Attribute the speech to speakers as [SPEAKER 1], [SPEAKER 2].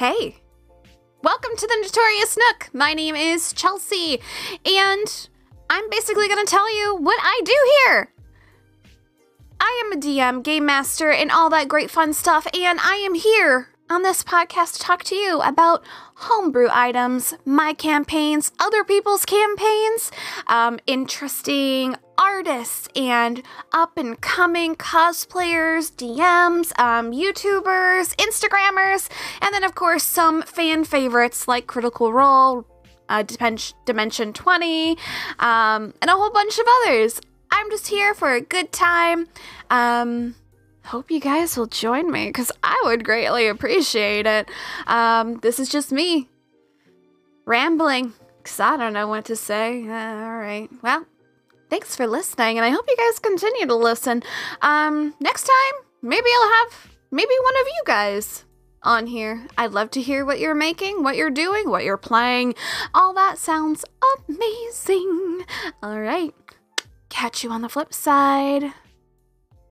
[SPEAKER 1] Hey, welcome to the Notorious Nook. My name is Chelsea, and I'm basically going to tell you what I do here. I am a DM, game master, and all that great fun stuff, and I am here on this podcast to talk to you about homebrew items, my campaigns, other people's campaigns, um, interesting artists and up and coming cosplayers, DMs, um, YouTubers, Instagrammers, and then, of course, some fan favorites like Critical Role, uh, Dimension 20, um, and a whole bunch of others. I'm just here for a good time. Um, hope you guys will join me because I would greatly appreciate it. Um, this is just me rambling because I don't know what to say. Uh, all right. Well, thanks for listening, and I hope you guys continue to listen. Um, next time, maybe I'll have maybe one of you guys on here. I'd love to hear what you're making, what you're doing, what you're playing. All that sounds amazing. All right. Catch you on the flip side.